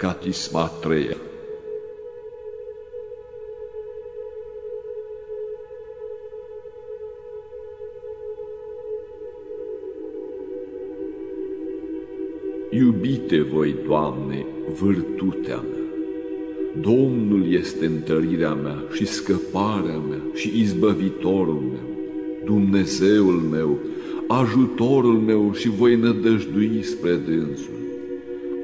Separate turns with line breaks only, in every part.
Catisma treia Iubite voi, Doamne, vârtutea mea, Domnul este întărirea mea și scăparea mea și izbăvitorul meu, Dumnezeul meu, ajutorul meu și voi nădăjdui spre dânsul,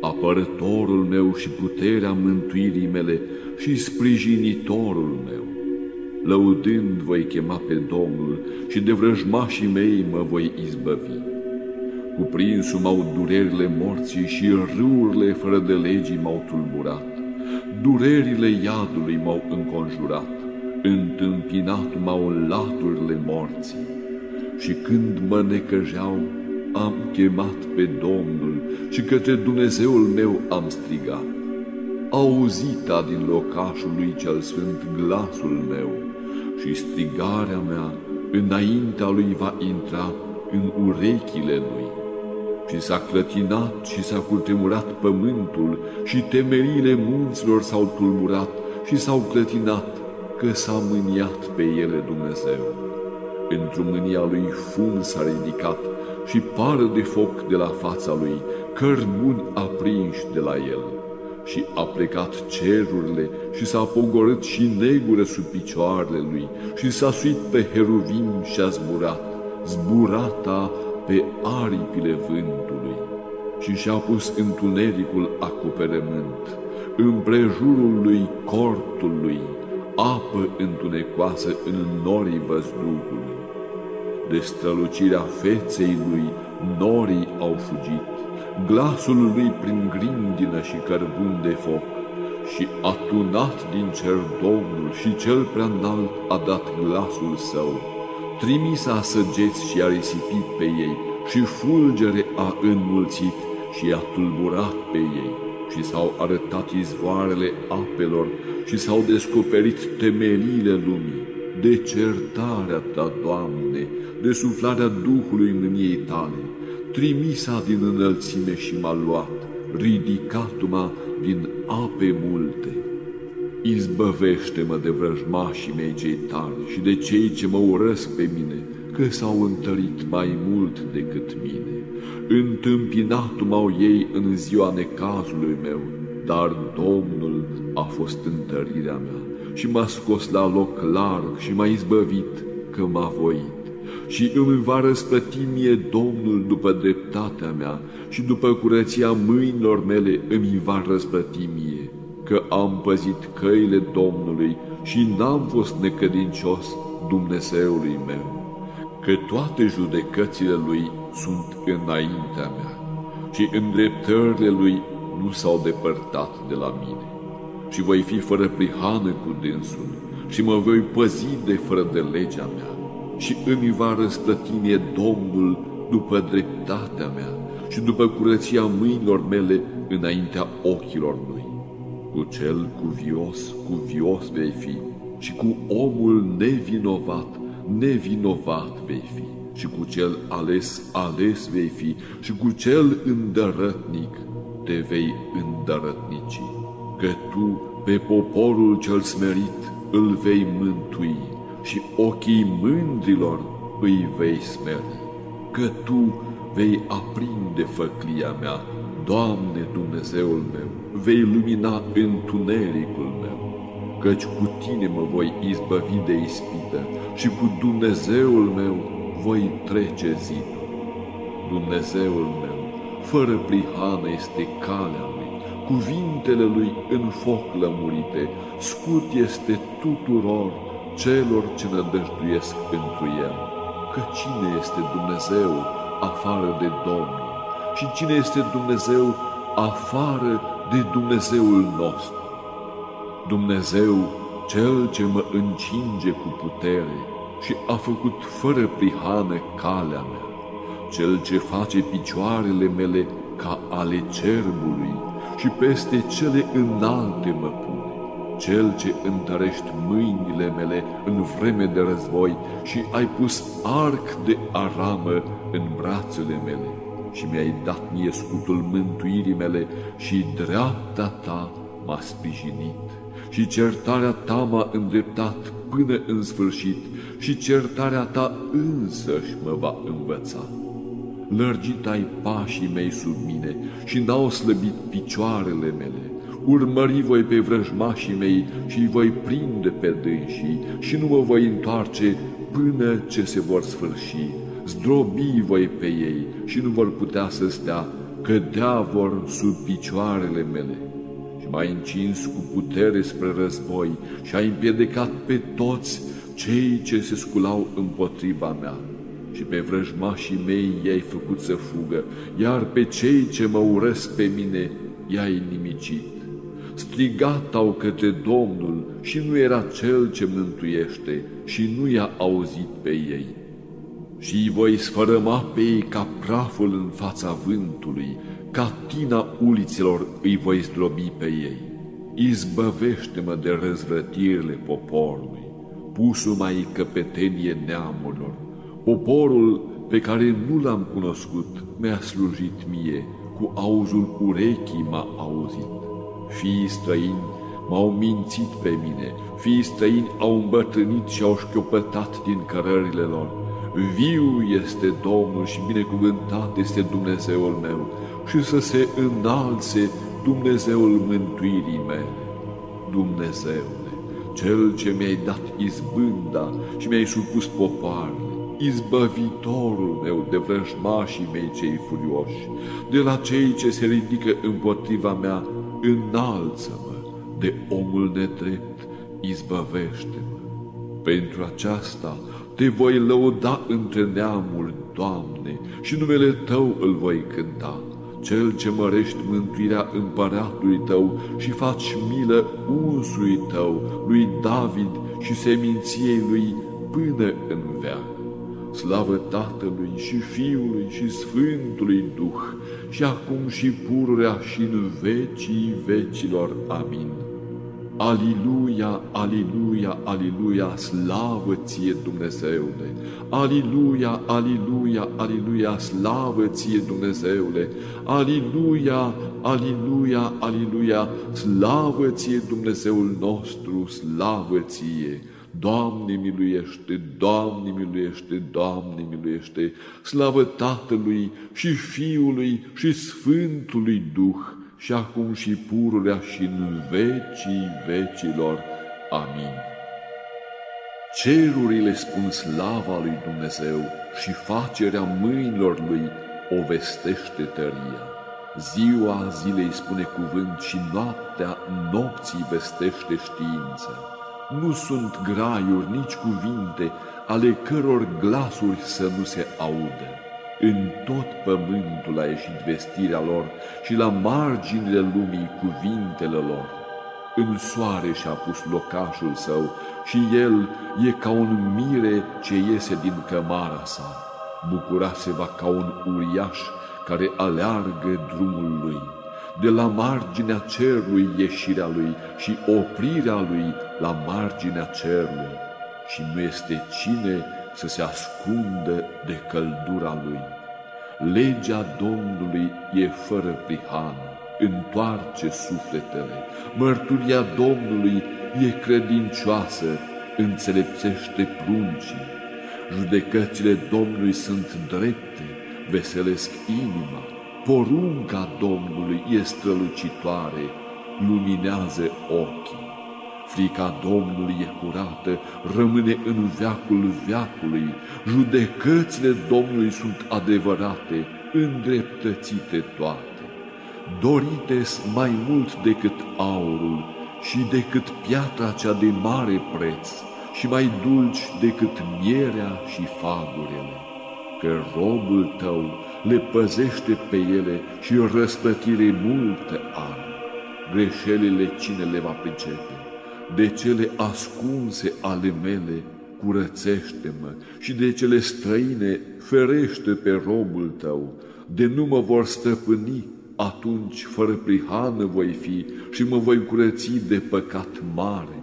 apărătorul meu și puterea mântuirii mele și sprijinitorul meu. Lăudând voi chema pe Domnul și de vrăjmașii mei mă voi izbăvi. Cuprinsul m-au durerile morții și râurile fără de legii m-au tulburat. Durerile iadului m-au înconjurat, întâmpinat m-au laturile morții. Și când mă necăjeau, am chemat pe Domnul și către Dumnezeul meu am strigat. Auzita din locașul lui cel sfânt glasul meu și strigarea mea înaintea lui va intra în urechile lui. Și s-a clătinat și s-a cultemurat pământul și temeliile munților s-au tulburat și s-au clătinat, că s-a mâniat pe ele Dumnezeu. Într-o mânia lui fum s-a ridicat și pară de foc de la fața lui, cărbuni aprinși de la el. Și a plecat cerurile și s-a pogorât și negură sub picioarele lui și s-a suit pe heruvim și a zburat, zburata pe aripile vântului și și-a pus întunericul acoperământ, împrejurul lui cortul lui, apă întunecoasă în norii văzduhului. De strălucirea feței lui, norii au fugit, glasul lui prin grindină și cărbun de foc, și atunat din cer Domnul și cel prea înalt a dat glasul său, trimis a săgeți și a risipit pe ei, și fulgere a înmulțit și a tulburat pe ei, și s-au arătat izvoarele apelor și s-au descoperit temeliile lumii, de certarea ta, Doamne, de suflarea Duhului mâniei tale, trimisa din înălțime și m-a luat, ridicat-mă din ape multe. Izbăvește-mă de vrăjmașii mei cei tari și de cei ce mă urăsc pe mine, că s-au întărit mai mult decât mine. Întâmpinat m-au ei în ziua necazului meu, dar Domnul a fost întărirea mea și m-a scos la loc larg și m-a izbăvit că m-a voit. Și îmi va răsplăti mie Domnul după dreptatea mea și după curăția mâinilor mele îmi va răsplăti mie, că am păzit căile Domnului și n-am fost necădincios Dumnezeului meu că toate judecățile lui sunt înaintea mea și îndreptările lui nu s-au depărtat de la mine. Și voi fi fără prihană cu dânsul și mă voi păzi de fără de legea mea și îmi va răsplăti mie Domnul după dreptatea mea și după curăția mâinilor mele înaintea ochilor lui. Cu cel cuvios, cuvios vei fi și cu omul nevinovat nevinovat vei fi și cu cel ales, ales vei fi și cu cel îndărătnic te vei îndărătnici. Că tu pe poporul cel smerit îl vei mântui și ochii mândrilor îi vei smeri. Că tu vei aprinde făclia mea, Doamne Dumnezeul meu, vei lumina întunericul meu căci cu tine mă voi izbăvi de ispită și cu Dumnezeul meu voi trece zidul. Dumnezeul meu, fără prihană este calea lui, cuvintele lui în foc lămurite, scut este tuturor celor ce nădăjduiesc pentru el. Că cine este Dumnezeu afară de Domnul și cine este Dumnezeu afară de Dumnezeul nostru? Dumnezeu, Cel ce mă încinge cu putere și a făcut fără prihană calea mea, Cel ce face picioarele mele ca ale cerbului și peste cele înalte mă pune, Cel ce întărești mâinile mele în vreme de război și ai pus arc de aramă în brațele mele și mi-ai dat mie scutul mântuirii mele și dreapta ta m-a sprijinit și certarea ta m-a îndreptat până în sfârșit și certarea ta însăși mă va învăța. Lărgit ai pașii mei sub mine și n-au slăbit picioarele mele. Urmări voi pe vrăjmașii mei și îi voi prinde pe dânsii și nu mă voi întoarce până ce se vor sfârși. Zdrobi voi pe ei și nu vor putea să stea, cădea vor sub picioarele mele și m-ai încins cu putere spre război și ai împiedicat pe toți cei ce se sculau împotriva mea. Și pe vrăjmașii mei i-ai făcut să fugă, iar pe cei ce mă urăsc pe mine i-ai nimicit. Strigat au către Domnul și nu era cel ce mântuiește și nu i-a auzit pe ei. Și îi voi sfărăma pe ei ca praful în fața vântului, ca tina uliților îi voi zdrobi pe ei. Izbăvește-mă de răzvrătirile poporului, pusul mai căpetenie neamurilor. Poporul pe care nu l-am cunoscut mi-a slujit mie, cu auzul urechii m-a auzit. Fii străini m-au mințit pe mine, fii străini au îmbătrânit și au șchiopătat din cărările lor. Viu este Domnul și binecuvântat este Dumnezeul meu, și să se înalțe Dumnezeul mântuirii mele. Dumnezeule, Cel ce mi-ai dat izbânda și mi-ai supus popoarele, izbăvitorul meu de vrăjmașii mei cei furioși, de la cei ce se ridică împotriva mea, înalță-mă, de omul nedrept, izbăvește-mă. Pentru aceasta te voi lăuda între neamuri, Doamne, și numele Tău îl voi cânta cel ce mărești mântuirea împăratului tău și faci milă unsului tău, lui David și seminției lui până în veac. Slavă Tatălui și Fiului și Sfântului Duh, și acum și pururea și în vecii vecilor. Amin. Aliluia, aliluia, aliluia, slavă ție Dumnezeule! Aliluia, aliluia, aliluia, slavă ție Dumnezeule! Aliluia, aliluia, aliluia, slavă ție Dumnezeul nostru, slavă ție! Doamne miluiește, Doamne miluiește, Doamne miluiește, slavă Tatălui și Fiului și Sfântului Duh! și acum și pururea și în vecii vecilor. Amin. Cerurile spun slava lui Dumnezeu și facerea mâinilor lui o vestește tăria. Ziua zilei spune cuvânt și noaptea nopții vestește știință. Nu sunt graiuri, nici cuvinte, ale căror glasuri să nu se audă. În tot pământul a ieșit vestirea lor și la marginile lumii cuvintele lor. În soare și-a pus locașul său și el e ca un mire ce iese din cămara sa. Bucura se va ca un uriaș care aleargă drumul lui. De la marginea cerului ieșirea lui și oprirea lui la marginea cerului. Și nu este cine să se ascundă de căldura lui. Legea Domnului e fără prihană, întoarce sufletele, mărturia Domnului e credincioasă, înțelepțește pruncii. Judecățile Domnului sunt drepte, veselesc inima, porunca Domnului e strălucitoare, luminează ochii. Frica Domnului e curată, rămâne în veacul veacului, judecățile Domnului sunt adevărate, îndreptățite toate. Dorites mai mult decât aurul și decât piatra cea de mare preț și mai dulci decât mierea și fagurile, că robul tău le păzește pe ele și răspătire multe ani. Greșelile cine le va pricepe? de cele ascunse ale mele, curățește-mă și de cele străine, ferește pe robul tău, de nu mă vor stăpâni, atunci fără prihană voi fi și mă voi curăți de păcat mare.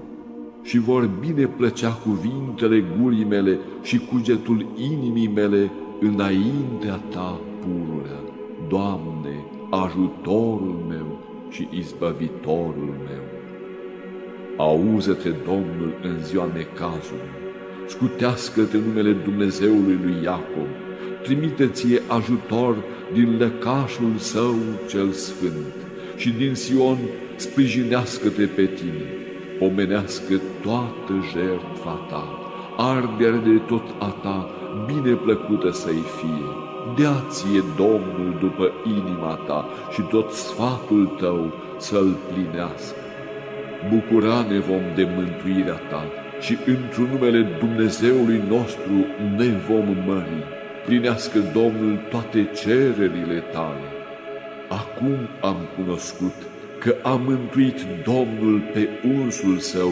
Și vor bine plăcea cuvintele gurii mele și cugetul inimii mele înaintea ta pururea. Doamne, ajutorul meu și izbăvitorul meu. Auză-te, Domnul, în ziua necazului, scutească-te numele Dumnezeului lui Iacob, trimite-ție ajutor din lăcașul său cel sfânt și din Sion sprijinească-te pe tine, omenească toată jertfa ta, ardere de tot a ta, bine plăcută să-i fie. Dea ție Domnul după inima ta și tot sfatul tău să-l plinească. Bucura ne vom de mântuirea ta și într-un numele Dumnezeului nostru ne vom mări. Plinească Domnul toate cererile tale. Acum am cunoscut că a mântuit Domnul pe unsul său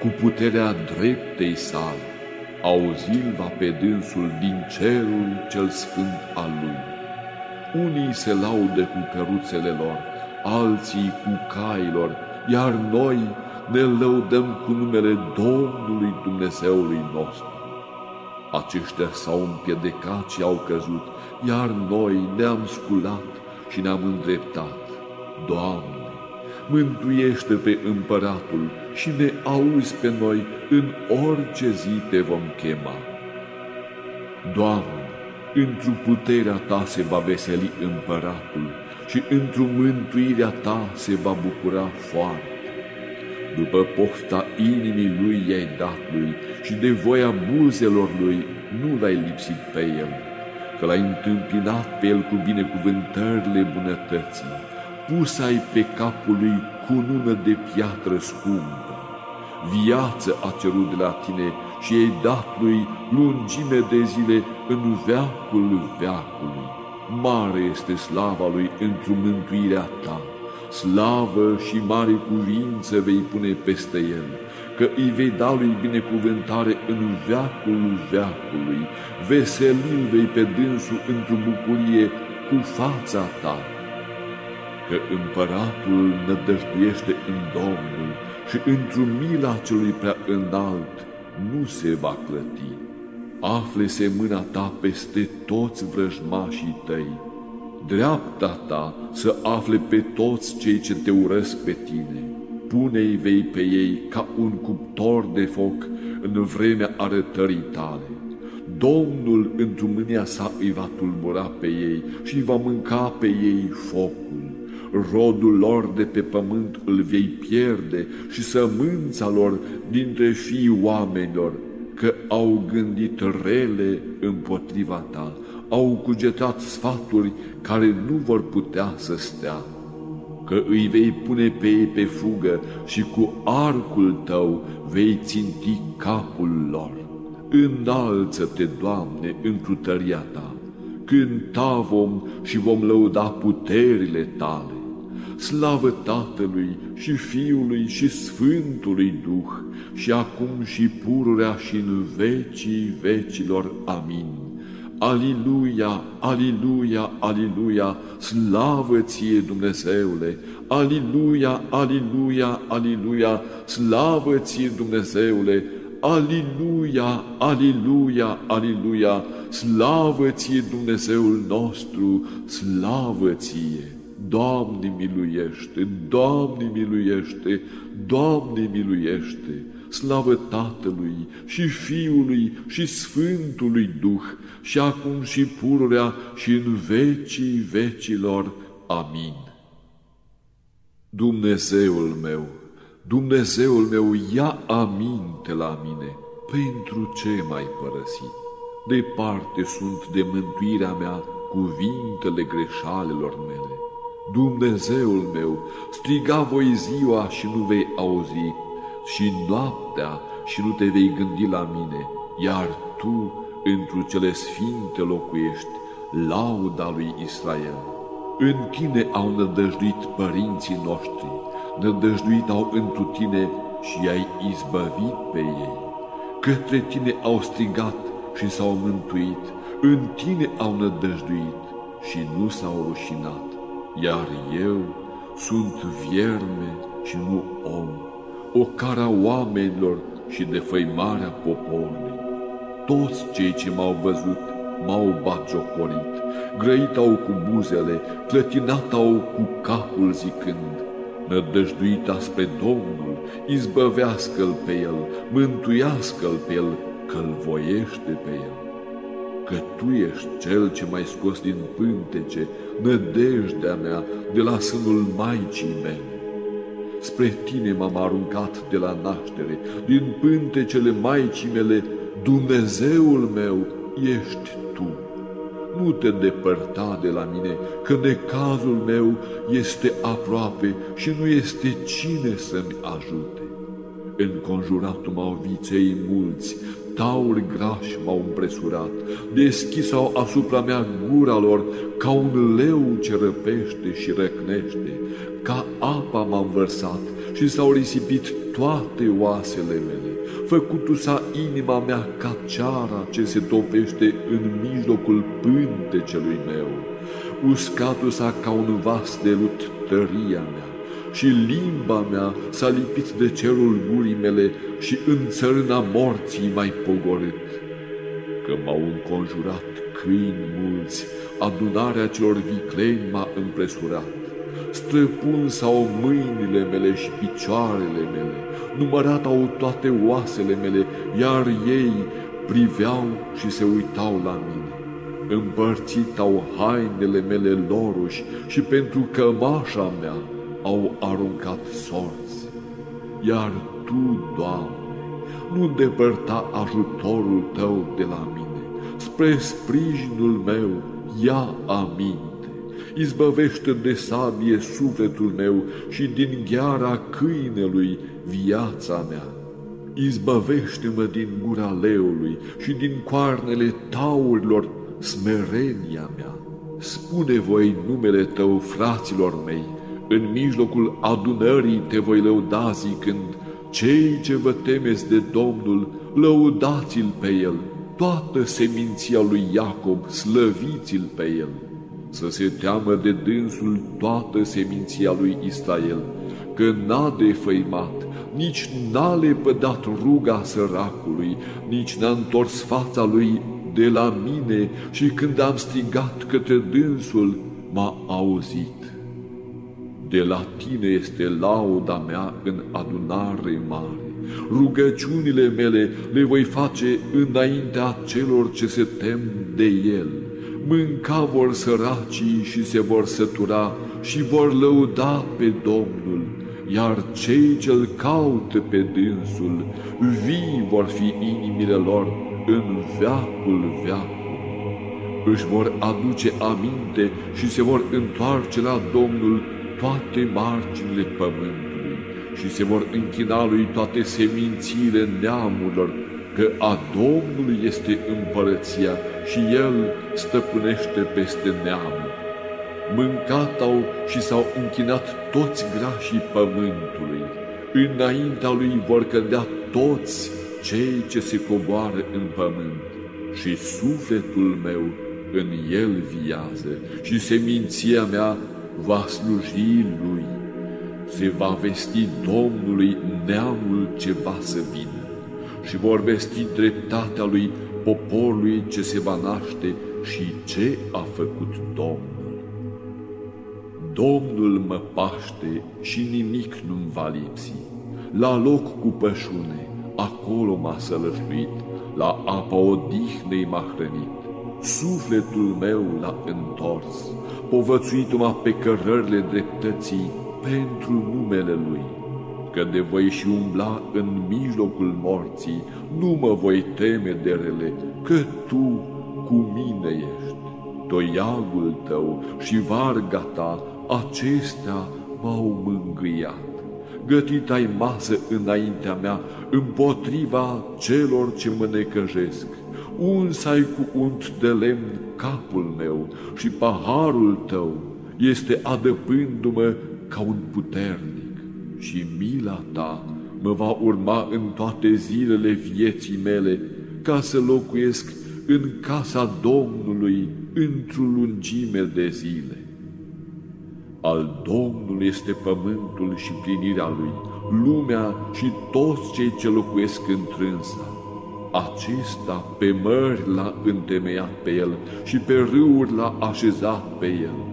cu puterea dreptei sale. Auzil va pe dânsul din cerul cel sfânt al lui. Unii se laudă cu căruțele lor, alții cu cailor, iar noi ne lăudăm cu numele Domnului Dumnezeului nostru. Aceștia s-au împiedicat și au căzut, iar noi ne-am sculat și ne-am îndreptat. Doamne, mântuiește pe împăratul și ne auzi pe noi în orice zi te vom chema. Doamne, într-o puterea ta se va veseli împăratul și într-o mântuirea ta se va bucura foarte. După pofta inimii lui i-ai dat lui și de voia buzelor lui nu l-ai lipsit pe el, că l-ai întâmpinat pe el cu binecuvântările bunătății, pus ai pe capul lui cunună de piatră scumpă. Viață a cerut de la tine și ai dat lui lungime de zile în veacul veacului. Mare este slava lui într-o mântuirea ta slavă și mare cuvință vei pune peste el, că îi vei da lui binecuvântare în veacul veacului, veselil vei pe dânsul într-o bucurie cu fața ta. Că împăratul nădăjduiește în Domnul și într-o mila celui prea înalt nu se va clăti. Afle-se mâna ta peste toți vrăjmașii tăi, dreapta ta să afle pe toți cei ce te urăsc pe tine. Pune-i vei pe ei ca un cuptor de foc în vremea arătării tale. Domnul într mânia sa îi va tulbura pe ei și îi va mânca pe ei focul. Rodul lor de pe pământ îl vei pierde și sămânța lor dintre fii oamenilor, că au gândit rele împotriva ta au cugetat sfaturi care nu vor putea să stea, că îi vei pune pe ei pe fugă și cu arcul tău vei ținti capul lor. Înalță-te, Doamne, întru tăria ta, cânta vom și vom lăuda puterile tale. Slavă Tatălui și Fiului și Sfântului Duh, și acum și pururea și în vecii vecilor. Amin. Aliluia, aliluia, aliluia, slavă ție Dumnezeule, aliluia, aliluia, aliluia, slavă ție Dumnezeule, aliluia, aliluia, aliluia, slavă ție Dumnezeul nostru, slavă ție. Doamne miluiește, Doamne miluiește, Doamne miluiește, slavă Tatălui și Fiului și Sfântului Duh, și acum și pururea și în vecii vecilor. Amin. Dumnezeul meu, Dumnezeul meu, ia aminte la mine, pentru ce m-ai părăsit? Departe sunt de mântuirea mea cuvintele greșalelor mele. Dumnezeul meu, striga voi ziua și nu vei auzi, și noaptea și nu te vei gândi la mine, iar tu întru cele sfinte locuiești, lauda lui Israel. În tine au nădăjduit părinții noștri, nădăjduit au întru tine și ai izbăvit pe ei. Către tine au strigat și s-au mântuit, în tine au nădăjduit și nu s-au rușinat. Iar eu sunt vierme și nu om, o cara oamenilor și de făimarea poporului. Toți cei ce m-au văzut m-au batjocorit, grăitau cu buzele, clătinatau cu capul zicând, nădăjduita spre Domnul, izbăvească-l pe el, mântuiască-l pe el, că-l voiește pe el. Că tu ești cel ce mai scos din pântece nădejdea mea de la sânul Maicii mele. Spre tine m-am aruncat de la naștere, din pântecele Maicii mele, Dumnezeul meu ești tu. Nu te depărta de la mine, că necazul meu este aproape și nu este cine să-mi ajute. Înconjurat m-au viței mulți, tauri grași m-au împresurat, deschisau asupra mea gura lor ca un leu ce răpește și răcnește, ca apa m-am vărsat și s-au risipit toate oasele mele, făcutu sa inima mea ca ceara ce se topește în mijlocul pântecelui meu, uscatu sa ca un vas de lut tăria mea, și limba mea s-a lipit de cerul gurii mele și în țărâna morții mai pogorât. Că m-au înconjurat câini mulți, adunarea celor vicleni m-a împresurat. Străpun sau mâinile mele și picioarele mele, numărat au toate oasele mele, iar ei priveau și se uitau la mine. Împărțit au hainele mele loruși și pentru cămașa mea au aruncat sorți. Iar Tu, Doamne, nu depărta ajutorul Tău de la mine, spre sprijinul meu, ia aminte, izbăvește de sabie sufletul meu și din gheara câinelui viața mea. Izbăvește-mă din gura leului și din coarnele taurilor smerenia mea. Spune voi numele Tău, fraților mei, în mijlocul adunării te voi lăuda zicând, cei ce vă temeți de Domnul, lăudați-l pe el, toată seminția lui Iacob, slăviți-l pe el. Să se teamă de dânsul toată seminția lui Israel, că n-a defăimat, nici n-a lepădat ruga săracului, nici n-a întors fața lui de la mine și când am strigat către dânsul, m-a auzit. De la tine este lauda mea în adunare mare. Rugăciunile mele le voi face înaintea celor ce se tem de el. Mânca vor săracii și se vor sătura și vor lăuda pe Domnul, iar cei ce-l caută pe dânsul, vii vor fi inimile lor în veacul veacul. Își vor aduce aminte și se vor întoarce la Domnul toate marginile pământului și se vor închina lui toate semințiile neamurilor, că a Domnului este împărăția și El stăpânește peste neamuri. Mâncat au și s-au închinat toți grașii pământului, înaintea lui vor cădea toți cei ce se coboară în pământ și sufletul meu în el viază și seminția mea va sluji lui, se va vesti Domnului neamul ce va să vină și vor vesti dreptatea lui poporului ce se va naște și ce a făcut Domnul. Domnul mă paște și nimic nu-mi va lipsi. La loc cu pășune, acolo m-a sălășluit, la apa odihnei m-a hrănit. Sufletul meu l-a întors, povățuit-mă pe cărările dreptății pentru numele Lui, că de voi și umbla în mijlocul morții, nu mă voi teme de rele, că Tu cu mine ești. Toiagul Tău și varga Ta, acestea m-au mângâiat. Gătit ai masă înaintea mea, împotriva celor ce mă necăjesc unsai cu unt de lemn capul meu și paharul tău este adăpându-mă ca un puternic și mila ta mă va urma în toate zilele vieții mele ca să locuiesc în casa Domnului într-o lungime de zile. Al Domnului este pământul și plinirea lui, lumea și toți cei ce locuiesc întrânsa acesta pe mări l-a întemeiat pe el și pe râuri l-a așezat pe el.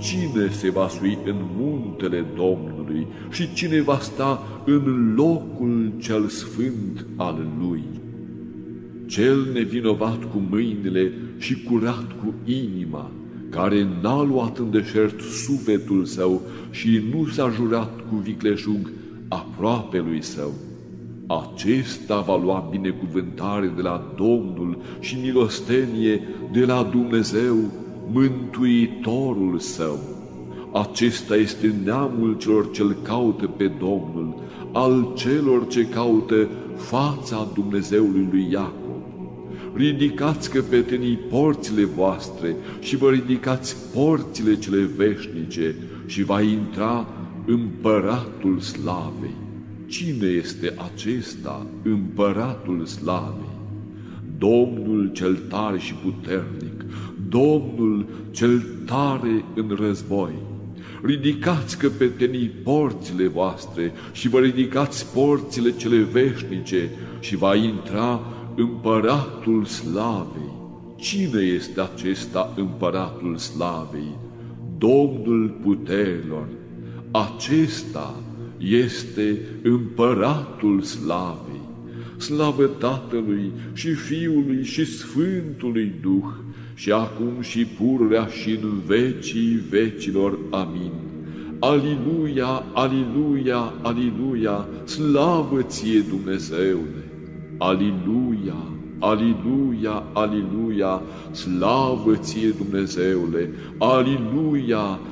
Cine se va sui în muntele Domnului și cine va sta în locul cel sfânt al lui? Cel nevinovat cu mâinile și curat cu inima, care n-a luat în deșert sufletul său și nu s-a jurat cu vicleșug aproape lui său. Acesta va lua binecuvântare de la Domnul și milostenie de la Dumnezeu, Mântuitorul său. Acesta este neamul celor ce-L caută pe Domnul, al celor ce caută fața Dumnezeului lui Iacob ridicați căpetenii porțile voastre și vă ridicați porțile cele veșnice și va intra împăratul slavei. Cine este acesta, împăratul slavei? Domnul cel tare și puternic, Domnul cel tare în război. Ridicați căpetenii porțile voastre și vă ridicați porțile cele veșnice și va intra împăratul slavei. Cine este acesta împăratul slavei? Domnul puterilor. Acesta este împăratul slavei. Slavă Tatălui și Fiului și Sfântului Duh, și acum și pururea și în vecii vecilor. Amin. Aliluia, aliluia, aliluia, slavă ție Dumnezeule! Aliluia, aliluia, aliluia, slavă ție Dumnezeule, aliluia,